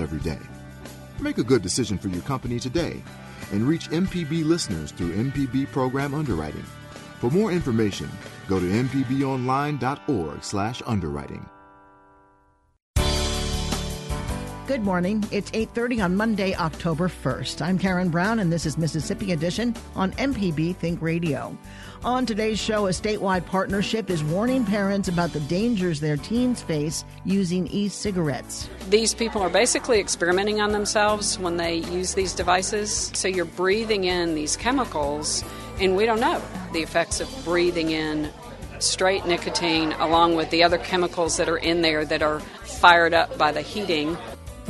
Every day. Make a good decision for your company today and reach MPB listeners through MPB program underwriting. For more information, go to mpbonline.org/underwriting. Good morning. It's 8:30 on Monday, October 1st. I'm Karen Brown and this is Mississippi Edition on MPB Think Radio. On today's show, a statewide partnership is warning parents about the dangers their teens face using e-cigarettes. These people are basically experimenting on themselves when they use these devices. So you're breathing in these chemicals and we don't know the effects of breathing in straight nicotine along with the other chemicals that are in there that are fired up by the heating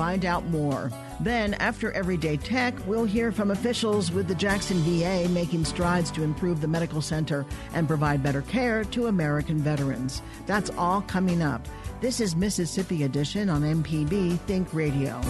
find out more. Then, after Everyday Tech, we'll hear from officials with the Jackson VA making strides to improve the medical center and provide better care to American veterans. That's all coming up. This is Mississippi Edition on MPB Think Radio.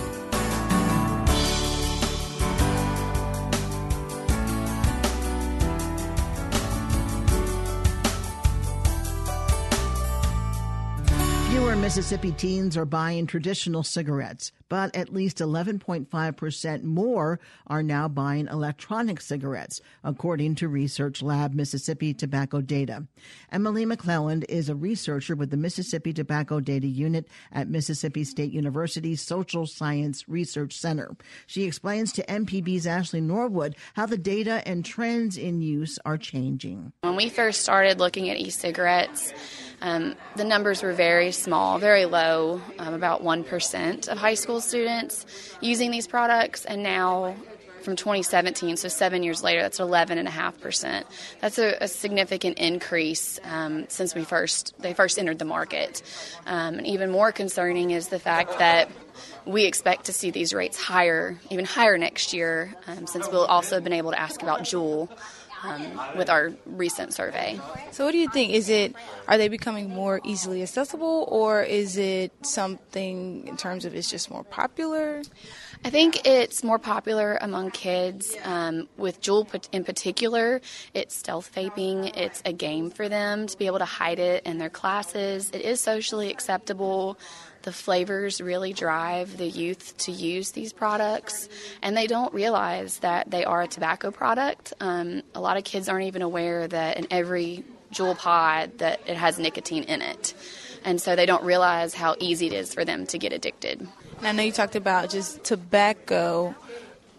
Mississippi teens are buying traditional cigarettes, but at least 11.5% more are now buying electronic cigarettes, according to Research Lab Mississippi Tobacco Data. Emily McClelland is a researcher with the Mississippi Tobacco Data Unit at Mississippi State University's Social Science Research Center. She explains to MPB's Ashley Norwood how the data and trends in use are changing. When we first started looking at e cigarettes, um, the numbers were very small, very low, um, about 1% of high school students using these products, and now from 2017, so seven years later, that's 11.5%. That's a, a significant increase um, since we first they first entered the market. Um, and even more concerning is the fact that we expect to see these rates higher, even higher next year, um, since we'll also have been able to ask about Juul um, with our recent survey. So, what do you think? Is it are they becoming more easily accessible, or is it something in terms of it's just more popular? I think it's more popular among kids. Um, with Juul in particular, it's stealth vaping. It's a game for them to be able to hide it in their classes. It is socially acceptable the flavors really drive the youth to use these products, and they don't realize that they are a tobacco product. Um, a lot of kids aren't even aware that in every Juul pod that it has nicotine in it, and so they don't realize how easy it is for them to get addicted. And I know you talked about just tobacco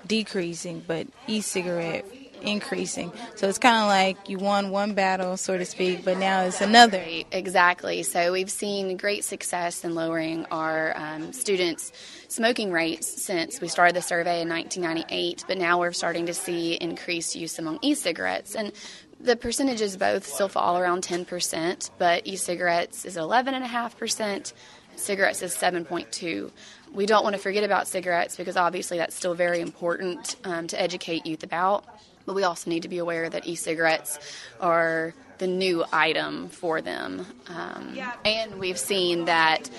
decreasing, but e-cigarette increasing. So it's kind of like you won one battle, so to speak, but now it's another. Exactly. So we've seen great success in lowering our um, students' smoking rates since we started the survey in 1998, but now we're starting to see increased use among e cigarettes. And the percentages both still fall around 10%, but e cigarettes is 11.5%, cigarettes is 7.2 we don't want to forget about cigarettes because obviously that's still very important um, to educate youth about. But we also need to be aware that e cigarettes are the new item for them. Um, and we've seen that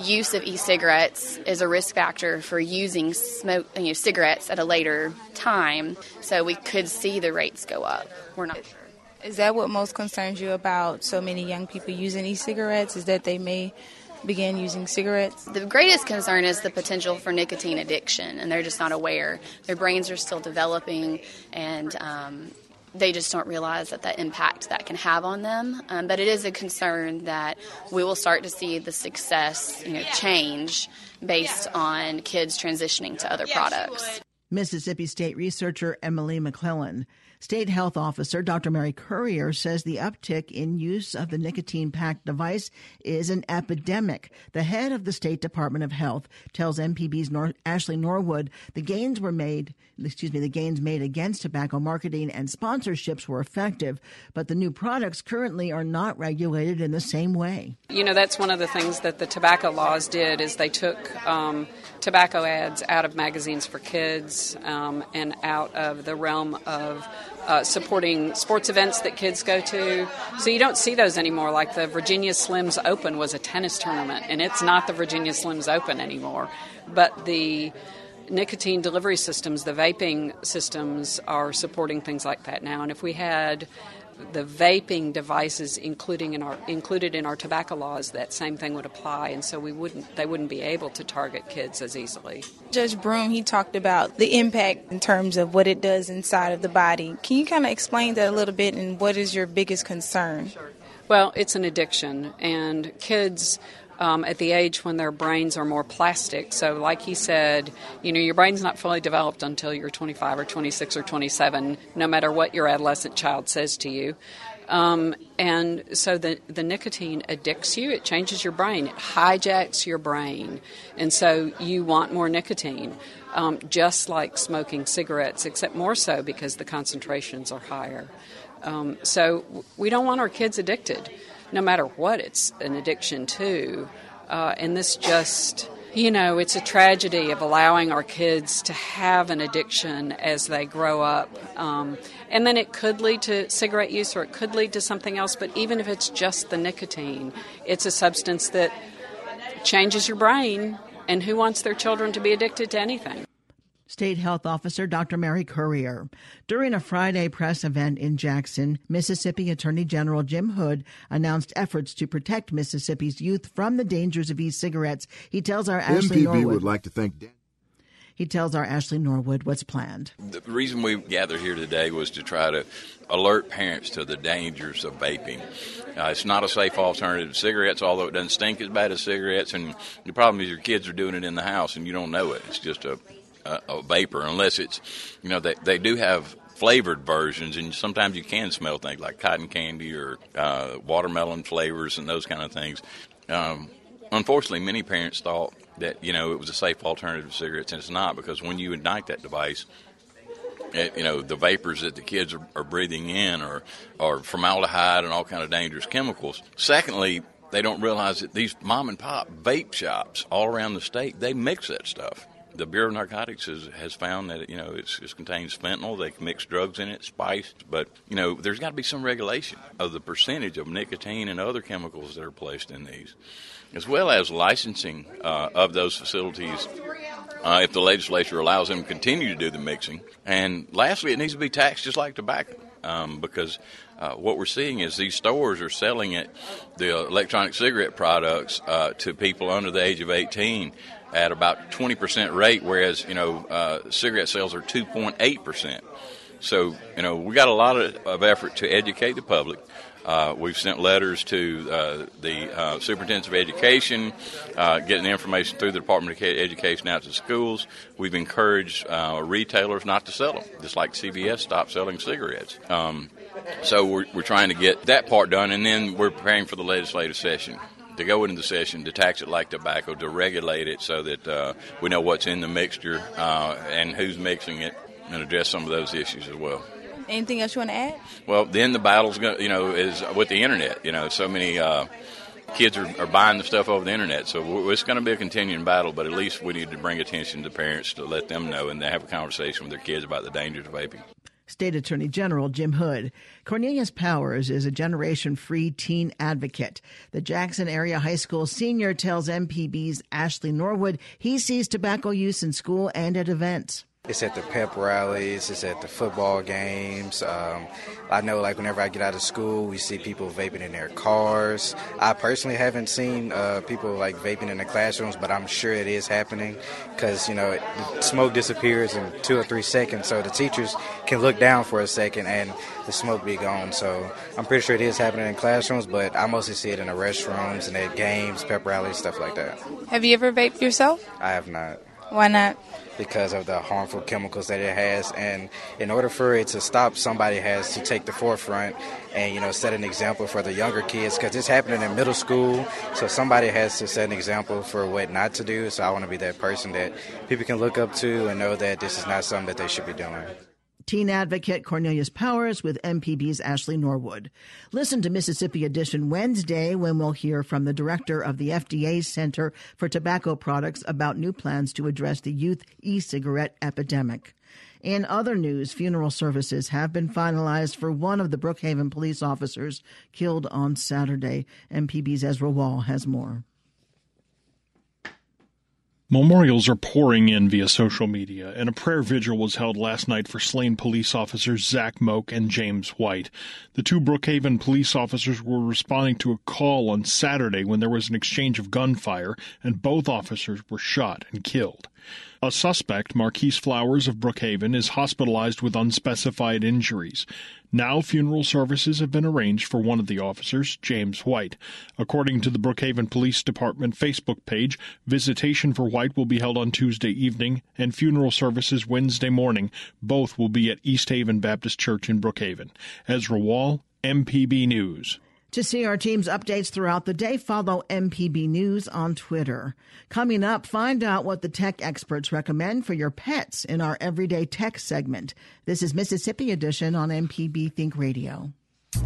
use of e-cigarettes is a risk factor for using smoke, you know, cigarettes at a later time. So we could see the rates go up. We're not sure. Is that what most concerns you about so many young people using e-cigarettes? Is that they may began using cigarettes? The greatest concern is the potential for nicotine addiction, and they're just not aware. Their brains are still developing, and um, they just don't realize that the impact that can have on them. Um, but it is a concern that we will start to see the success, you know, change based on kids transitioning to other products. Mississippi State researcher Emily McClellan State Health Officer Dr. Mary Currier says the uptick in use of the nicotine packed device is an epidemic. The head of the State Department of Health tells MPB's Nor- Ashley Norwood the gains were made, excuse me, the gains made against tobacco marketing and sponsorships were effective, but the new products currently are not regulated in the same way. You know, that's one of the things that the tobacco laws did is they took um, tobacco ads out of magazines for kids um, and out of the realm of uh, supporting sports events that kids go to. So you don't see those anymore. Like the Virginia Slims Open was a tennis tournament, and it's not the Virginia Slims Open anymore. But the nicotine delivery systems, the vaping systems, are supporting things like that now. And if we had the vaping devices including in our included in our tobacco laws that same thing would apply and so we wouldn't they wouldn't be able to target kids as easily. Judge broom he talked about the impact in terms of what it does inside of the body. Can you kind of explain that a little bit and what is your biggest concern? Well it's an addiction and kids um, at the age when their brains are more plastic. So, like he said, you know, your brain's not fully developed until you're 25 or 26 or 27, no matter what your adolescent child says to you. Um, and so the, the nicotine addicts you, it changes your brain, it hijacks your brain. And so you want more nicotine, um, just like smoking cigarettes, except more so because the concentrations are higher. Um, so we don't want our kids addicted no matter what it's an addiction to. Uh, and this just, you know, it's a tragedy of allowing our kids to have an addiction as they grow up. Um, and then it could lead to cigarette use or it could lead to something else, but even if it's just the nicotine, it's a substance that changes your brain. And who wants their children to be addicted to anything? State Health Officer Dr. Mary Currier. During a Friday press event in Jackson, Mississippi Attorney General Jim Hood announced efforts to protect Mississippi's youth from the dangers of e-cigarettes. He tells our Ashley MPB Norwood. would like to thank Dan. He tells our Ashley Norwood what's planned. The reason we gathered here today was to try to alert parents to the dangers of vaping. Uh, it's not a safe alternative to cigarettes, although it doesn't stink as bad as cigarettes. And the problem is your kids are doing it in the house and you don't know it. It's just a a, vapor unless it's, you know, they, they do have flavored versions, and sometimes you can smell things like cotton candy or uh, watermelon flavors and those kind of things. Um, unfortunately, many parents thought that you know it was a safe alternative to cigarettes, and it's not because when you ignite that device, it, you know the vapors that the kids are, are breathing in are, are formaldehyde and all kind of dangerous chemicals. Secondly, they don't realize that these mom and pop vape shops all around the state they mix that stuff the Bureau of Narcotics has, has found that you know it's, it contains fentanyl. They can mix drugs in it, spiced, but you know there's got to be some regulation of the percentage of nicotine and other chemicals that are placed in these, as well as licensing uh, of those facilities. Uh, if the legislature allows them to continue to do the mixing, and lastly, it needs to be taxed just like tobacco, um, because uh, what we're seeing is these stores are selling it, the electronic cigarette products, uh, to people under the age of 18 at about 20% rate, whereas, you know, uh, cigarette sales are 2.8%. So, you know, we got a lot of, of effort to educate the public. Uh, we've sent letters to uh, the uh, superintendents of education, uh, getting information through the Department of Education out to schools. We've encouraged uh, retailers not to sell them, just like CVS stopped selling cigarettes. Um, so we're, we're trying to get that part done, and then we're preparing for the legislative session to go into the session to tax it like tobacco, to regulate it so that uh, we know what's in the mixture uh, and who's mixing it, and address some of those issues as well. Anything else you want to add? Well, then the battle's going, you know, is with the internet. You know, so many. Uh, kids are, are buying the stuff over the internet. So it's going to be a continuing battle, but at least we need to bring attention to parents to let them know and they have a conversation with their kids about the dangers of vaping. State Attorney General Jim Hood. Cornelius Powers is a Generation Free teen advocate. The Jackson Area High School senior tells MPB's Ashley Norwood he sees tobacco use in school and at events. It's at the pep rallies, it's at the football games. Um, I know, like, whenever I get out of school, we see people vaping in their cars. I personally haven't seen uh, people, like, vaping in the classrooms, but I'm sure it is happening because, you know, the smoke disappears in two or three seconds, so the teachers can look down for a second and the smoke be gone. So I'm pretty sure it is happening in classrooms, but I mostly see it in the restrooms and at games, pep rallies, stuff like that. Have you ever vaped yourself? I have not. Why not? because of the harmful chemicals that it has. And in order for it to stop, somebody has to take the forefront and you know set an example for the younger kids because it's happening in middle school. So somebody has to set an example for what not to do. So I want to be that person that people can look up to and know that this is not something that they should be doing teen advocate Cornelius Powers with MPB's Ashley Norwood. Listen to Mississippi Edition Wednesday when we'll hear from the director of the FDA's Center for Tobacco Products about new plans to address the youth e cigarette epidemic. In other news, funeral services have been finalized for one of the Brookhaven police officers killed on Saturday. MPB's Ezra Wall has more. Memorials are pouring in via social media, and a prayer vigil was held last night for slain police officers Zach Moak and James White. The two Brookhaven police officers were responding to a call on Saturday when there was an exchange of gunfire, and both officers were shot and killed. A suspect, Marquise Flowers of Brookhaven, is hospitalized with unspecified injuries. Now funeral services have been arranged for one of the officers, James White. According to the Brookhaven Police Department Facebook page, visitation for White will be held on Tuesday evening and funeral services Wednesday morning. Both will be at East Haven Baptist Church in Brookhaven. Ezra Wall, MPB News. To see our team's updates throughout the day, follow MPB News on Twitter. Coming up, find out what the tech experts recommend for your pets in our Everyday Tech segment. This is Mississippi Edition on MPB Think Radio.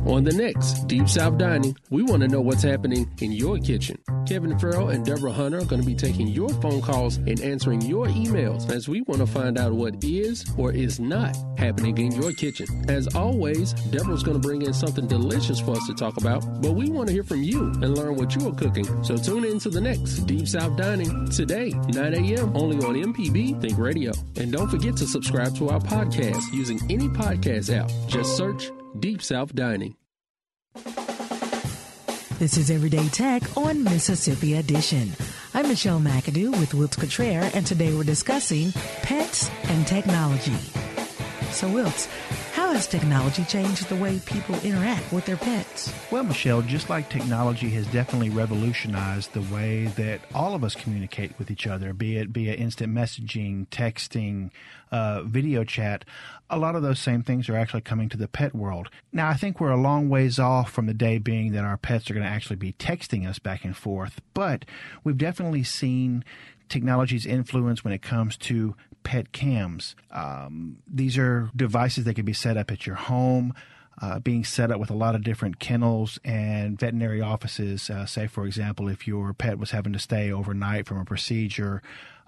On the next Deep South Dining, we want to know what's happening in your kitchen. Kevin Farrell and Deborah Hunter are going to be taking your phone calls and answering your emails as we want to find out what is or is not happening in your kitchen. As always, Deborah's going to bring in something delicious for us to talk about, but we want to hear from you and learn what you are cooking. So tune in to the next Deep South Dining today, 9 a.m., only on MPB Think Radio. And don't forget to subscribe to our podcast using any podcast app. Just search Deep South Dining. This is Everyday Tech on Mississippi Edition. I'm Michelle McAdoo with Wilts Cottrell, and today we're discussing pets and technology. So, Wilts, how has technology changed the way people interact with their pets? Well, Michelle, just like technology has definitely revolutionized the way that all of us communicate with each other, be it via instant messaging, texting, uh, video chat, a lot of those same things are actually coming to the pet world. Now, I think we're a long ways off from the day being that our pets are going to actually be texting us back and forth, but we've definitely seen technology's influence when it comes to pet cams. Um, these are devices that can be set up at your home. Uh, being set up with a lot of different kennels and veterinary offices. Uh, say, for example, if your pet was having to stay overnight from a procedure,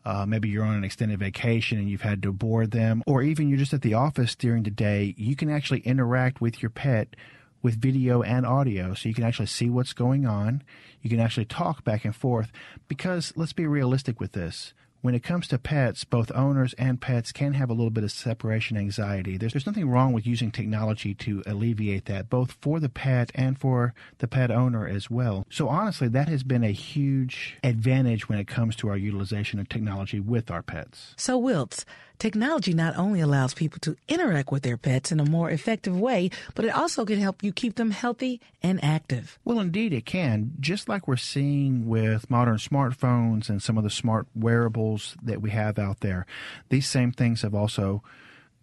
uh, maybe you're on an extended vacation and you've had to board them, or even you're just at the office during the day, you can actually interact with your pet with video and audio. So you can actually see what's going on. You can actually talk back and forth. Because let's be realistic with this when it comes to pets, both owners and pets can have a little bit of separation anxiety. There's, there's nothing wrong with using technology to alleviate that, both for the pet and for the pet owner as well. So, honestly, that has been a huge advantage when it comes to our utilization of technology with our pets. So, Wilts, Technology not only allows people to interact with their pets in a more effective way, but it also can help you keep them healthy and active. Well, indeed, it can. Just like we're seeing with modern smartphones and some of the smart wearables that we have out there, these same things have also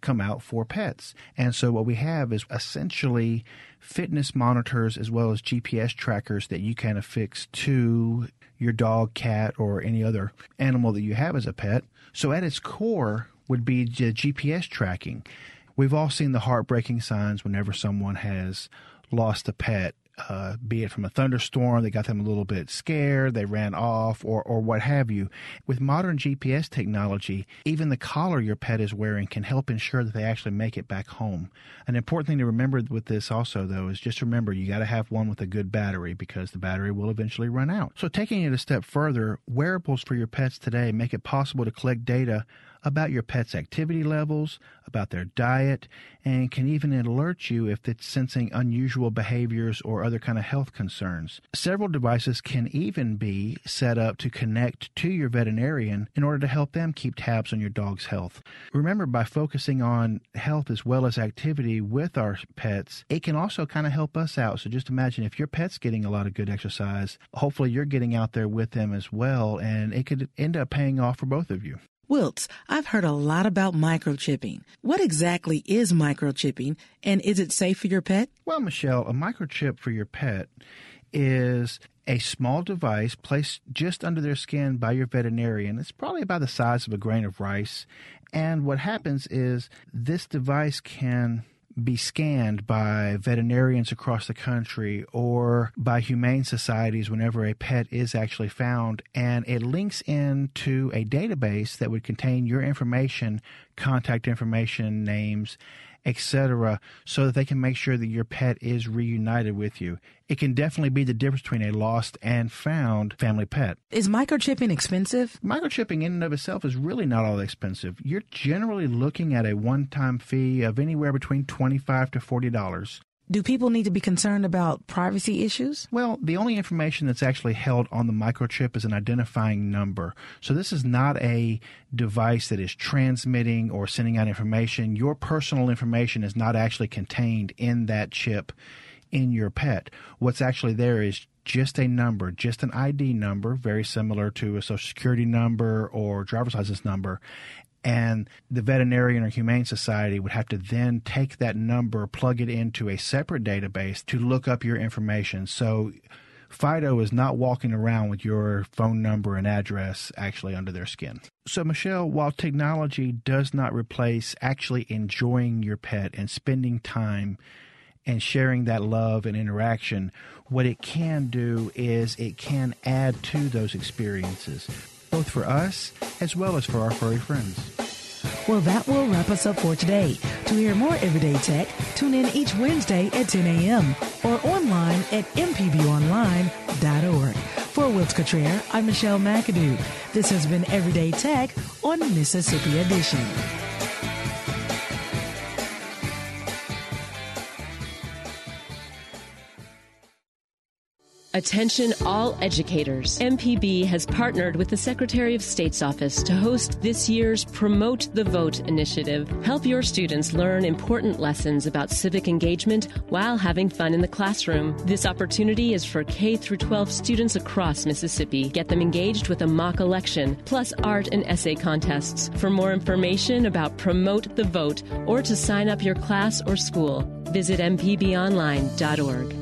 come out for pets. And so what we have is essentially fitness monitors as well as GPS trackers that you can affix to your dog, cat, or any other animal that you have as a pet. So at its core, would be GPS tracking. We've all seen the heartbreaking signs whenever someone has lost a pet, uh, be it from a thunderstorm that got them a little bit scared, they ran off, or, or what have you. With modern GPS technology, even the collar your pet is wearing can help ensure that they actually make it back home. An important thing to remember with this also, though, is just remember you got to have one with a good battery because the battery will eventually run out. So, taking it a step further, wearables for your pets today make it possible to collect data about your pet's activity levels, about their diet, and can even alert you if it's sensing unusual behaviors or other kind of health concerns. Several devices can even be set up to connect to your veterinarian in order to help them keep tabs on your dog's health. Remember, by focusing on health as well as activity with our pets, it can also kind of help us out. So just imagine if your pet's getting a lot of good exercise, hopefully you're getting out there with them as well, and it could end up paying off for both of you. Wiltz, I've heard a lot about microchipping. What exactly is microchipping and is it safe for your pet? Well, Michelle, a microchip for your pet is a small device placed just under their skin by your veterinarian. It's probably about the size of a grain of rice. And what happens is this device can be scanned by veterinarians across the country or by humane societies whenever a pet is actually found. And it links into a database that would contain your information, contact information, names, etc., so that they can make sure that your pet is reunited with you. It can definitely be the difference between a lost and found family pet. Is microchipping expensive? Microchipping in and of itself is really not all that expensive. You're generally looking at a one-time fee of anywhere between 25 to $40. Do people need to be concerned about privacy issues? Well, the only information that's actually held on the microchip is an identifying number. So this is not a device that is transmitting or sending out information. Your personal information is not actually contained in that chip in your pet. What's actually there is just a number, just an ID number, very similar to a social security number or driver's license number and the veterinarian or humane society would have to then take that number plug it into a separate database to look up your information. So fido is not walking around with your phone number and address actually under their skin. So michelle while technology does not replace actually enjoying your pet and spending time and sharing that love and interaction what it can do is it can add to those experiences both for us as well as for our furry friends. Well, that will wrap us up for today. To hear more Everyday Tech, tune in each Wednesday at 10 a.m. or online at mpbonline.org. For Wiltz Cottrell, I'm Michelle McAdoo. This has been Everyday Tech on Mississippi Edition. Attention all educators. MPB has partnered with the Secretary of State's office to host this year's Promote the Vote initiative. Help your students learn important lessons about civic engagement while having fun in the classroom. This opportunity is for K through 12 students across Mississippi. Get them engaged with a mock election, plus art and essay contests. For more information about Promote the Vote or to sign up your class or school, visit mpbonline.org.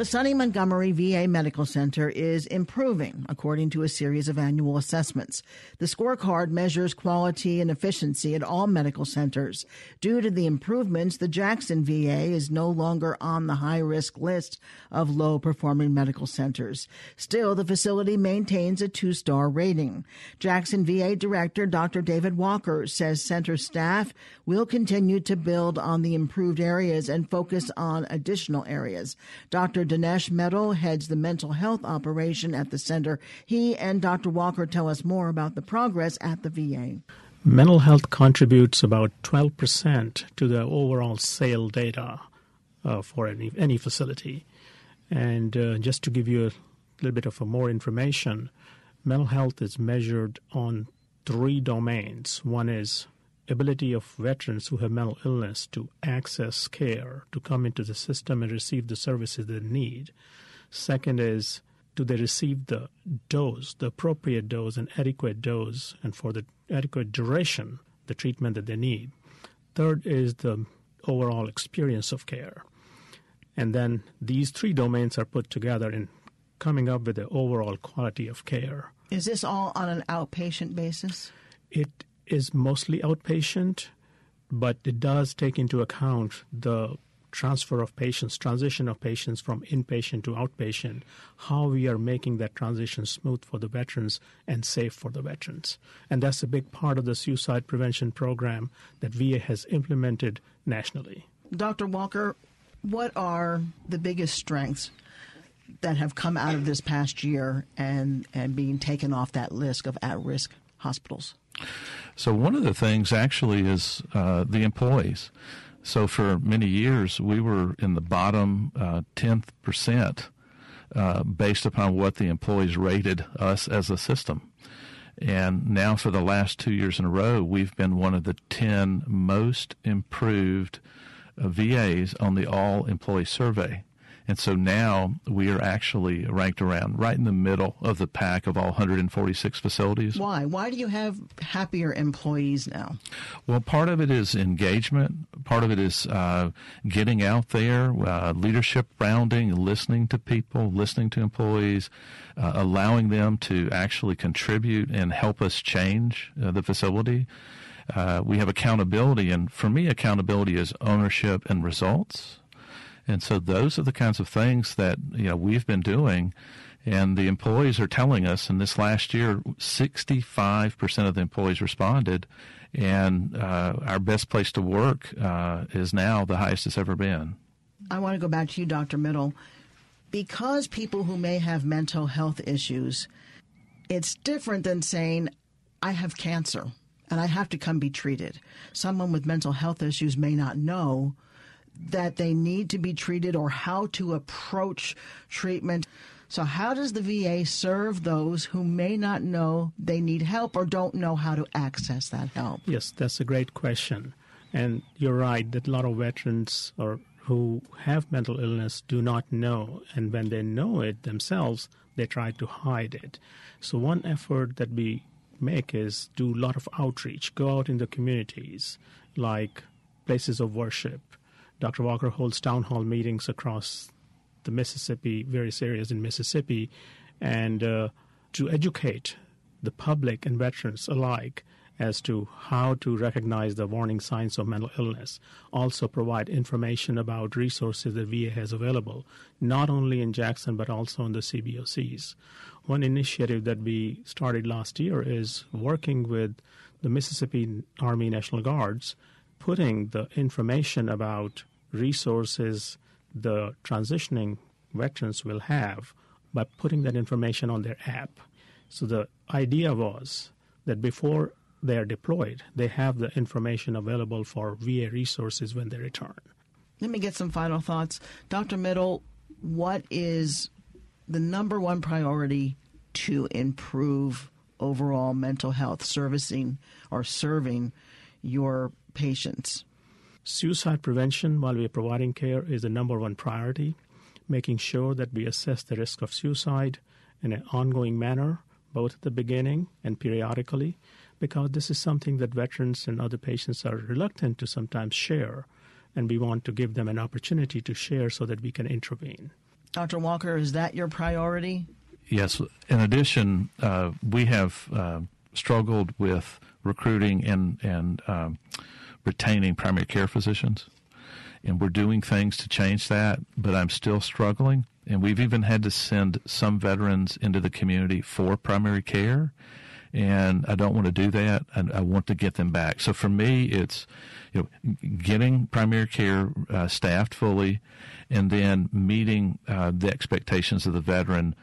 The Sonny Montgomery VA Medical Center is improving, according to a series of annual assessments. The scorecard measures quality and efficiency at all medical centers. Due to the improvements, the Jackson VA is no longer on the high risk list of low performing medical centers. Still, the facility maintains a two star rating. Jackson VA Director Dr. David Walker says center staff will continue to build on the improved areas and focus on additional areas. Dr. Dinesh Mittal heads the mental health operation at the center. He and Dr. Walker tell us more about the progress at the VA. Mental health contributes about 12% to the overall SAIL data uh, for any, any facility. And uh, just to give you a little bit of more information, mental health is measured on three domains. One is ability of veterans who have mental illness to access care, to come into the system and receive the services they need. Second is, do they receive the dose, the appropriate dose and adequate dose, and for the adequate duration, the treatment that they need? Third is the overall experience of care. And then these three domains are put together in coming up with the overall quality of care. Is this all on an outpatient basis? It is mostly outpatient, but it does take into account the transfer of patients, transition of patients from inpatient to outpatient, how we are making that transition smooth for the veterans and safe for the veterans. And that's a big part of the suicide prevention program that VA has implemented nationally. Dr. Walker, what are the biggest strengths that have come out of this past year and, and being taken off that list of at risk hospitals? So, one of the things actually is uh, the employees. So, for many years, we were in the bottom uh, 10th percent uh, based upon what the employees rated us as a system. And now, for the last two years in a row, we've been one of the 10 most improved uh, VAs on the all employee survey. And so now we are actually ranked around right in the middle of the pack of all 146 facilities. Why? Why do you have happier employees now? Well, part of it is engagement. Part of it is uh, getting out there, uh, leadership rounding, listening to people, listening to employees, uh, allowing them to actually contribute and help us change uh, the facility. Uh, we have accountability, and for me, accountability is ownership and results. And so those are the kinds of things that you know we've been doing. And the employees are telling us, And this last year, 65% of the employees responded, and uh, our best place to work uh, is now the highest it's ever been. I want to go back to you, Dr. Mittal. Because people who may have mental health issues, it's different than saying, I have cancer and I have to come be treated. Someone with mental health issues may not know that they need to be treated or how to approach treatment. So, how does the VA serve those who may not know they need help or don't know how to access that help? Yes, that's a great question. And you're right that a lot of veterans or who have mental illness do not know. And when they know it themselves, they try to hide it. So, one effort that we make is do a lot of outreach, go out in the communities, like places of worship, Dr. Walker holds town hall meetings across the Mississippi, various areas in Mississippi, and uh, to educate the public and veterans alike as to how to recognize the warning signs of mental illness. Also, provide information about resources that VA has available, not only in Jackson but also in the CBOCs. One initiative that we started last year is working with the Mississippi Army National Guards, putting the information about resources the transitioning veterans will have by putting that information on their app. So the idea was that before they are deployed, they have the information available for VA resources when they return. Let me get some final thoughts. Dr. Mittal, what is the number one priority to improve overall mental health servicing or serving your patients? Suicide prevention while we are providing care is the number one priority, making sure that we assess the risk of suicide in an ongoing manner, both at the beginning and periodically, because this is something that veterans and other patients are reluctant to sometimes share, and we want to give them an opportunity to share so that we can intervene. Dr. Walker, is that your priority? Yes. In addition, uh, we have uh, struggled with recruiting and and um, retaining primary care physicians. And we're doing things to change that, but I'm still struggling. And we've even had to send some veterans into the community for primary care. And I don't want to do that. I, I want to get them back. So for me, it's you know getting primary care uh, staffed fully, and then meeting uh, the expectations of the veteran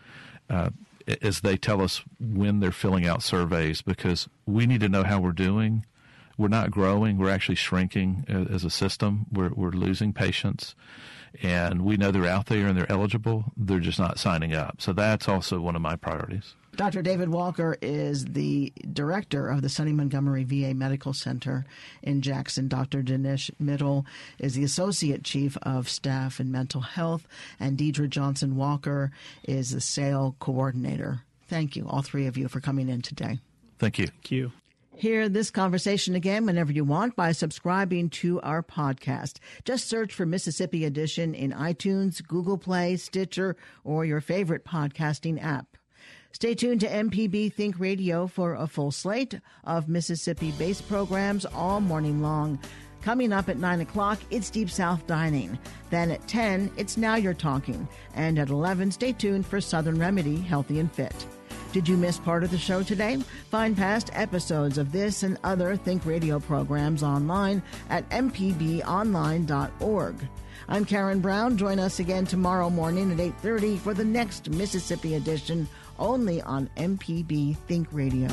uh, as they tell us when they're filling out surveys, because we need to know how we're doing we're not growing. We're actually shrinking as a system. We're, we're losing patients. And we know they're out there and they're eligible. They're just not signing up. So that's also one of my priorities. Dr. David Walker is the director of the Sonny Montgomery VA Medical Center in Jackson. Dr. Dinesh Mittal is the associate chief of staff and mental health, and Deidre Johnson Walker is the SAIL coordinator. Thank you, all three of you, for coming in today. Thank you. Thank you. Hear this conversation again whenever you want by subscribing to our podcast. Just search for Mississippi Edition in iTunes, Google Play, Stitcher, or your favorite podcasting app. Stay tuned to MPB Think Radio for a full slate of Mississippi based programs all morning long. Coming up at 9 o'clock, it's Deep South Dining. Then at 10, it's Now You're Talking. And at 11, stay tuned for Southern Remedy Healthy and Fit. Did you miss part of the show today? Find past episodes of this and other Think Radio programs online at mpbonline.org. I'm Karen Brown. Join us again tomorrow morning at 8:30 for the next Mississippi edition only on MPB Think Radio.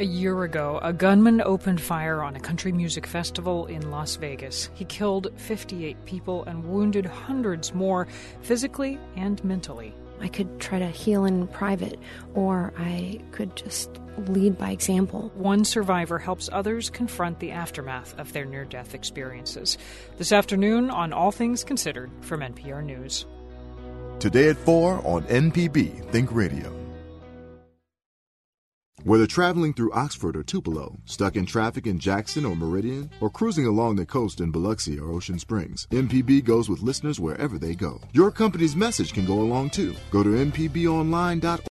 A year ago, a gunman opened fire on a country music festival in Las Vegas. He killed 58 people and wounded hundreds more, physically and mentally. I could try to heal in private, or I could just lead by example. One survivor helps others confront the aftermath of their near death experiences. This afternoon on All Things Considered from NPR News. Today at 4 on MPB Think Radio. Whether traveling through Oxford or Tupelo, stuck in traffic in Jackson or Meridian, or cruising along the coast in Biloxi or Ocean Springs, MPB goes with listeners wherever they go. Your company's message can go along too. Go to MPBOnline.org